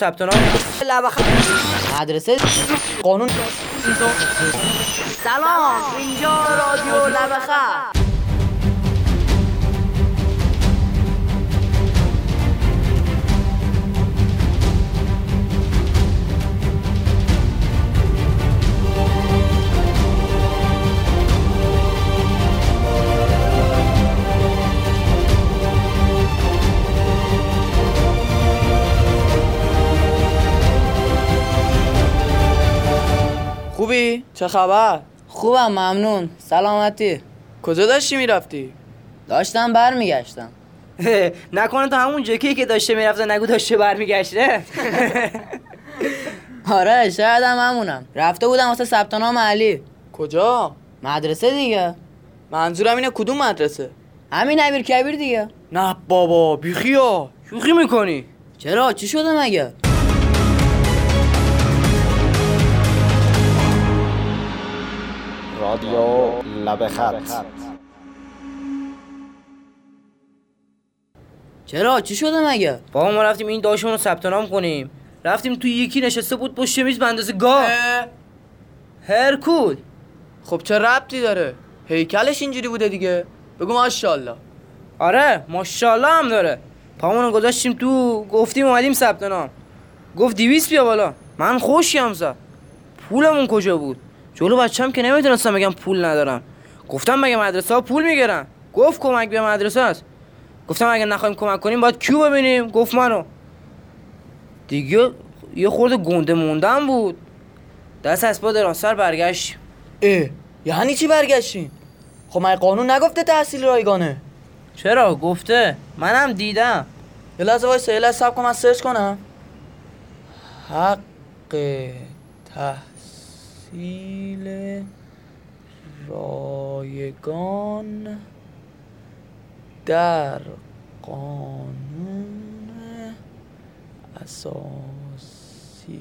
ثبت نام مدرسه قانون سلام اینجا رادیو لبخه خوبی؟ چه خبر؟ خوبم ممنون. سلامتی. کجا داشتی می‌رفتی؟ داشتم برمیگشتم. نکنه تا همون جکی که داشته می‌رفته نگو داشته برمیگشته. آره شاید هم همونم. رفته بودم واسه ثبت نام علی. کجا؟ مدرسه دیگه. منظورم اینه کدوم مدرسه؟ همین امیر کبیر دیگه. نه بابا بیخیا شوخی می‌کنی. چرا؟ چی شده مگه؟ لب خط چرا؟ چی شده مگه؟ بابا ما رفتیم این داشمون رو ثبت نام کنیم. رفتیم توی یکی نشسته بود پشت میز به اندازه گاه هرکول. خب چه ربطی داره؟ هیکلش اینجوری بوده دیگه. بگو ماشاءالله. آره ماشاءالله هم داره. پامون رو گذاشتیم تو گفتیم اومدیم ثبت نام. گفت دیویس بیا بالا. من خوشیم زد. پولمون کجا بود؟ جلو بچم که نمی‌تونستم بگم پول ندارم. گفتم مگه مدرسه ها پول می‌گیرن؟ گفت کمک به مدرسه است. گفتم اگه نخوایم کمک کنیم باید کیو ببینیم؟ گفت منو. دیگه یه خورده گنده موندم بود. دست از پا درانسر برگشت. اه یعنی چی برگشتین؟ خب من قانون نگفته تحصیل رایگانه؟ چرا؟ گفته. منم دیدم. یه لحظه وایسا یه لحظه صبر کن من سرچ کنم. حق تحصیل رایگان در قانون اساسی.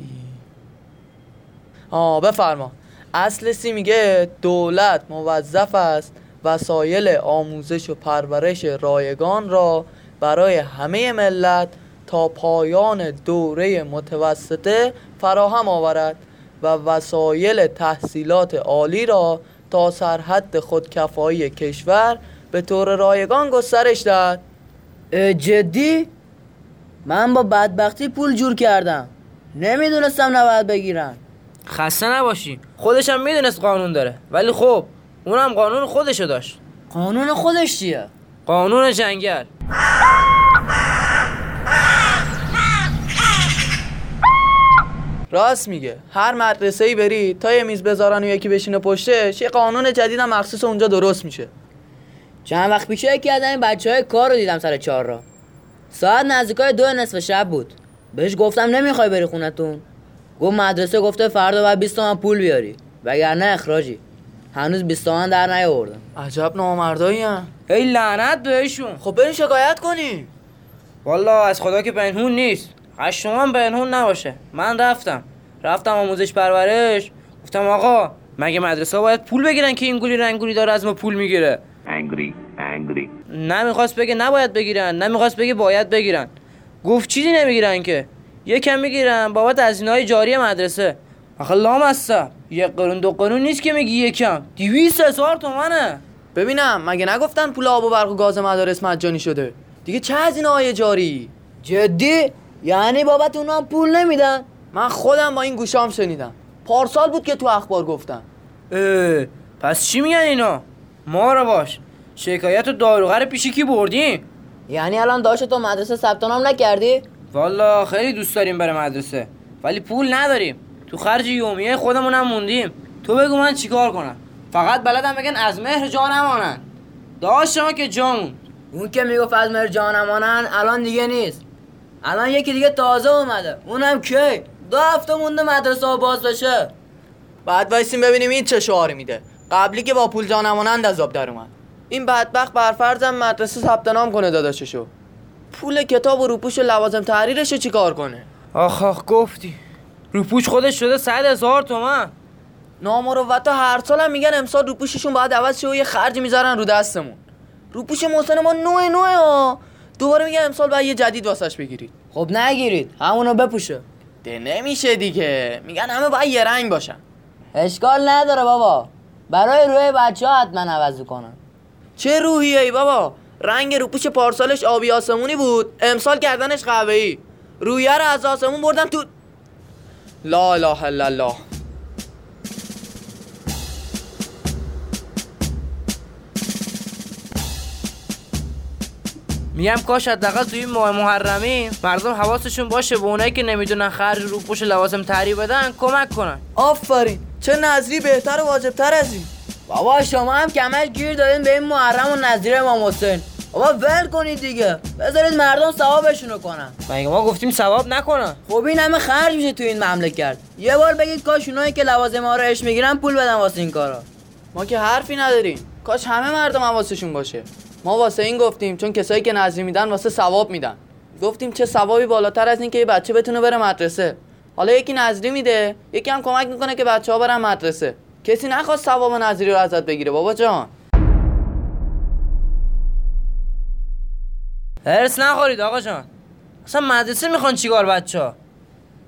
آه بفرما. اصل سی میگه دولت موظف است وسایل آموزش و پرورش رایگان را برای همه ملت تا پایان دوره متوسطه فراهم آورد و وسایل تحصیلات عالی را تا سرحد خودکفایی کشور به طور رایگان گسترش اه، جدی؟ من با بدبختی پول جور کردم. نمی‌دونستم نباید بگیرن. خسته نباشی. خودش هم می‌دونست قانون داره. ولی خب اونم قانون خودشو داشت. قانون خودش چیه؟ قانون جنگل. راست میگه. هر مدرسه ای بری تا یه میز بذارن و یکی بشینه پشتش یه قانون جدید هم مخصوص اونجا درست میشه. چند وقت پیش یکی از این بچه های کار رو دیدم سر چهار را ساعت نزدیکای دو نصف شب بود. بهش گفتم نمی‌خوای بری خونتون. گفت مدرسه گفته فردا باید 20 تومن پول بیاری. وگرنه اخراجی. هنوز 20 تومن در نیاوردم. عجب نامردایی هم ای لعنت بهشون. خب برین شکایت کنی والا از خدا که پنهون نیست. تومن پنهون نباشه. من رفتم. رفتم آموزش پرورش. گفتم آقا مگه مدرسه ها باید پول بگیرن که این گولی رنگولی داره از ما پول می‌گیره؟ Angry, angry. نمی‌خواست بگه نباید بگیرن نمی‌خواست بگه باید بگیرن. گفت چیزی نمی‌گیرن که. یکم می‌گیرن بابت هزینه های جاری مدرسه. آخه لام هستم یک قرون دو قرون نیست که میگی یکم دیویست هزار تومنه. ببینم مگه نگفتن پول آب و برق و گاز مدارس مجانی شده؟ دیگه چه هزینه های جاری؟ جدی؟ یعنی بابت اونا هم پول نمیدن؟ من خودم با این گوشام شنیدم. پارسال بود که تو اخبار گفتن. اه، پس چی میگن اینا؟ ما رو باش. شکایت و داروغر پیشی کی بردیم. یعنی الان داشت تو مدرسه ثبت نام نکردی؟ والا خیلی دوست داریم بره مدرسه. ولی پول نداریم. تو خرج یومیه خودمون هم موندیم. تو بگو من چیکار کنم؟ فقط بلدم بگن از مهر جا نمانن. داشت شما که جامون اون که می‌گفت از مر جانمانن الان دیگه نیست. الان یکی دیگه تازه اومده. اونم کی؟ دو هفته مونده مدرسه ها باز بشه بعد وایسیم ببینیم این چه شعاری میده. قبلی که با پول جانمانند از آب در اومد. این بدبخت برفرضم مدرسه ثبت نام کنه داداششو. پول کتاب و روپوش و لوازم تحریرشو چیکار کنه؟ آخ آخ گفتی. روپوش خودش شده صد هزار تومن. نامروتا هر سال هم میگن امسال روپوششون باید عوض شه و یه خرجی می‌ذارن رو دستمون. روپوش محسن ما نوع نوع ها. دوباره میگن امسال باید یه جدید واسش بگیرید. خب نگیرید. همونو بپوشه. ده نمیشه دیگه. میگن همه باید یه رنگ باشن. اشکال نداره بابا. برای روی بچه ها حتما عوض کنن چه روحیه ای بابا؟ رنگ روپوش پارسالش آبی آسمونی بود. امسال کردنش قهوه‌ای رویه رو از آسمون بردن تو لا اله الا الله. میگم کاش حداقل توی این ماه محرمی مردم حواسشون باشه به اونایی که نمی‌دونن خرج رو پوش لوازم تری بدن کمک کنن. آفرین چه نظری بهتر و واجبتر از این. بابا شما هم کمش گیر دادین به این محرم و نظیر امام حسین. بابا ول کنید دیگه. بذارید مردم ثوابشونو کنن. مگه ما گفتیم ثواب نکنن؟ خب این همه خرج میشه تو این مملکت. یه بار بگید کاش اونایی که لوازم آرایش می‌گیرن پول بدن واسه این کارا. ما که حرفی نداریم. کاش همه مردم حواسشون باشه. ما واسه این گفتیم چون کسایی که نظری میدن واسه ثواب میدن. گفتیم چه ثوابی بالاتر از این که یه بچه بتونه بره مدرسه. حالا یکی نظری میده یکی هم کمک می‌کنه که بچه ها برن مدرسه. کسی نخواست ثواب نظری رو ازت بگیره بابا جان. هرس نخورید آقا جان. اصلا مدرسه می‌خوان چیکار بچه ها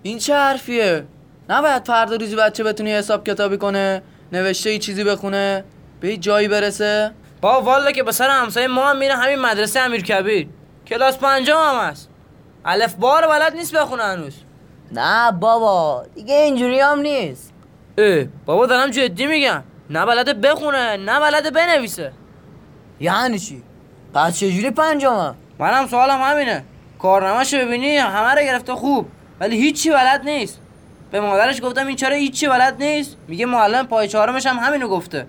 این چه حرفیه؟ نباید فردا روزی بچه بتونی حساب کتابی کنه نوشته ای چیزی بخونه به جایی برسه. با والا که به سر همسایه ما هم میره همین مدرسه امیر کبیر کلاس پنجم هم هست. الف بار بلد نیست بخونه هنوز. نه بابا دیگه اینجوری هم نیست. اه بابا دارم جدی میگم. نه بلده بخونه نه بلده بنویسه. یعنی چی؟ پس چجوری پنجمه؟ منم سوالم همینه. کارنامه‌شو ببینی همه رو گرفته خوب ولی هیچی بلد نیست. به مادرش گفتم این چرا هیچی بلد نیست؟ میگه معلم پای چهارمش هم همینو گفته.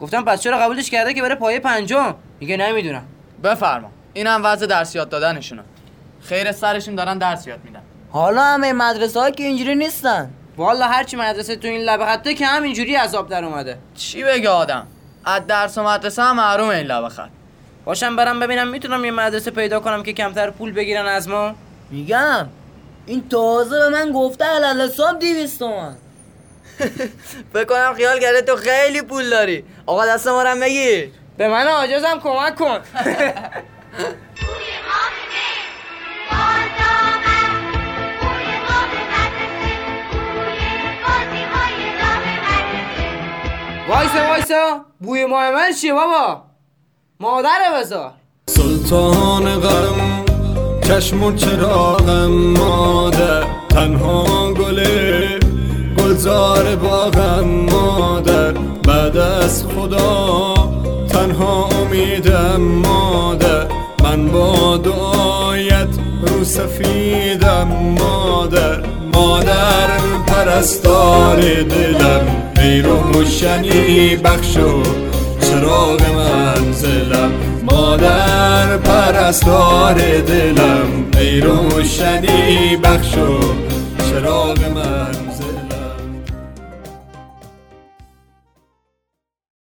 گفتم پس چرا قبولش کرده که بره پای پنجم؟ میگه نمی‌دونم. بفرما. این هم وضع درس یاد دادنشونه. خیر سرشون دارن درس یاد میدن. حالا همه مدرسه ها که اینجوری نیستن. والا هرچی مدرسه تو این لبه خطه که همینجوری عذاب در اومده. چی بگه آدم؟ از درس و مدرسه هم محروم این لبه خط. باشم برم ببینم می‌تونم یه مدرسه پیدا کنم که کمتر پول بگیرن از ما؟ میگم. این تازه به من گفته علال حساب دیویست تومن. فکر کنم خیال کرده تو خیلی پول داری. آقا دست ما رو هم بگیر. به من عاجزم کمک کن. وایسا وایسا. بوی ماه من چیه بابا؟ مادر بذار سلطان غم چشم و چراغم مادر تنها گل گلزار باغم مادر بعد از خدا تنها امیدم مادر. من با دعایت رو سفیدم مادر. مادر پرستار دلم ای روشنی بخشو چراغ منزلم. مادر پرستار دلم ای روشنی بخشو چراغ